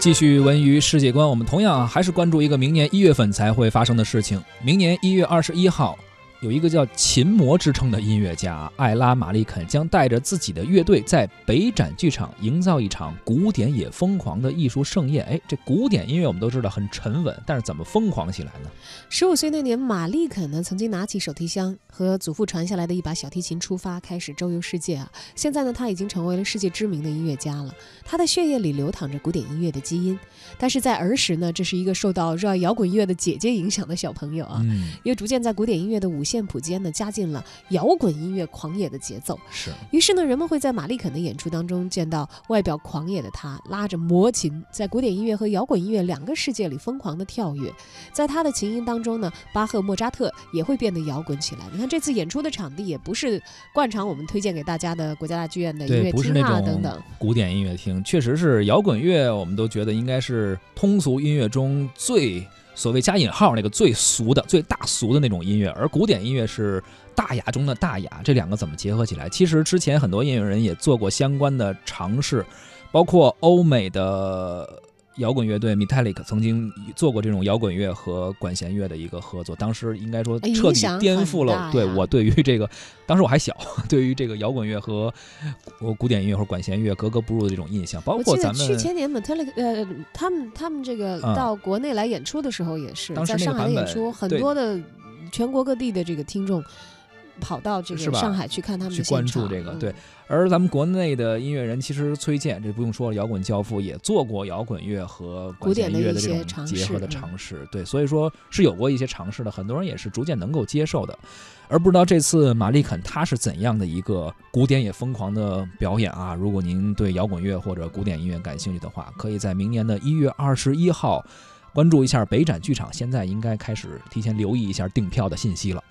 继续文娱世界观，我们同样啊还是关注一个明年一月份才会发生的事情。明年一月二十一号，有一个叫“琴魔”之称的音乐家艾拉·马利肯将带着自己的乐队在北展剧场营造一场古典也疯狂的艺术盛宴。哎，这古典音乐我们都知道很沉稳，但是怎么疯狂起来呢？十五岁那年，马利肯呢曾经拿起手提箱和祖父传下来的一把小提琴出发，开始周游世界啊。现在呢，他已经成为了世界知名的音乐家了。他的血液里流淌着古典音乐的基因，但是在儿时呢，这是一个受到热爱摇滚音乐的姐姐影响的小朋友啊，嗯，又逐渐在古典音乐的五线谱间呢加进了摇滚音乐狂野的节奏。是于是呢，人们会在马利肯的演出当中见到外表狂野的他，拉着魔琴，在古典音乐和摇滚音乐两个世界里疯狂的跳跃。在他的琴音当中呢，巴赫、莫扎特也会变得摇滚起来。你看这次演出的场地也不是惯常我们推荐给大家的国家大剧院的音，乐厅啊等等。古典音乐厅，确实是摇滚乐，我们都觉得应该是通俗音乐中最所谓加引号那个最俗的、最大俗的那种音乐，而古典音乐是大雅中的大雅，这两个怎么结合起来？其实之前很多音乐人也做过相关的尝试，包括欧美的。摇滚乐队 Metallic 曾经做过这种摇滚乐和管弦乐的一个合作，当时应该说哎彻底颠覆了对我对于这个，当时我还小，对于这个摇滚乐和古古典音乐或者管弦乐格格不入的这种印象，包括咱们去前年 Metallica 呃，他们他们这个嗯。到国内来演出的时候也是，当时在上海的演出，很多的全国各地的这个听众跑到这个上海去看他们去。关注这个，嗯对。而咱们国内的音乐人，其实崔健这不用说了，摇滚教父也做过摇滚乐和古典音乐的这种结合的尝试，对，所以说是有过一些尝试的，很多人也是逐渐能够接受的。而不知道这次马利肯他是怎样的一个古典也疯狂的表演啊！如果您对摇滚乐或者古典音乐感兴趣的话，可以在明年的一月二十一号关注一下北展剧场，现在应该开始提前留意一下订票的信息了。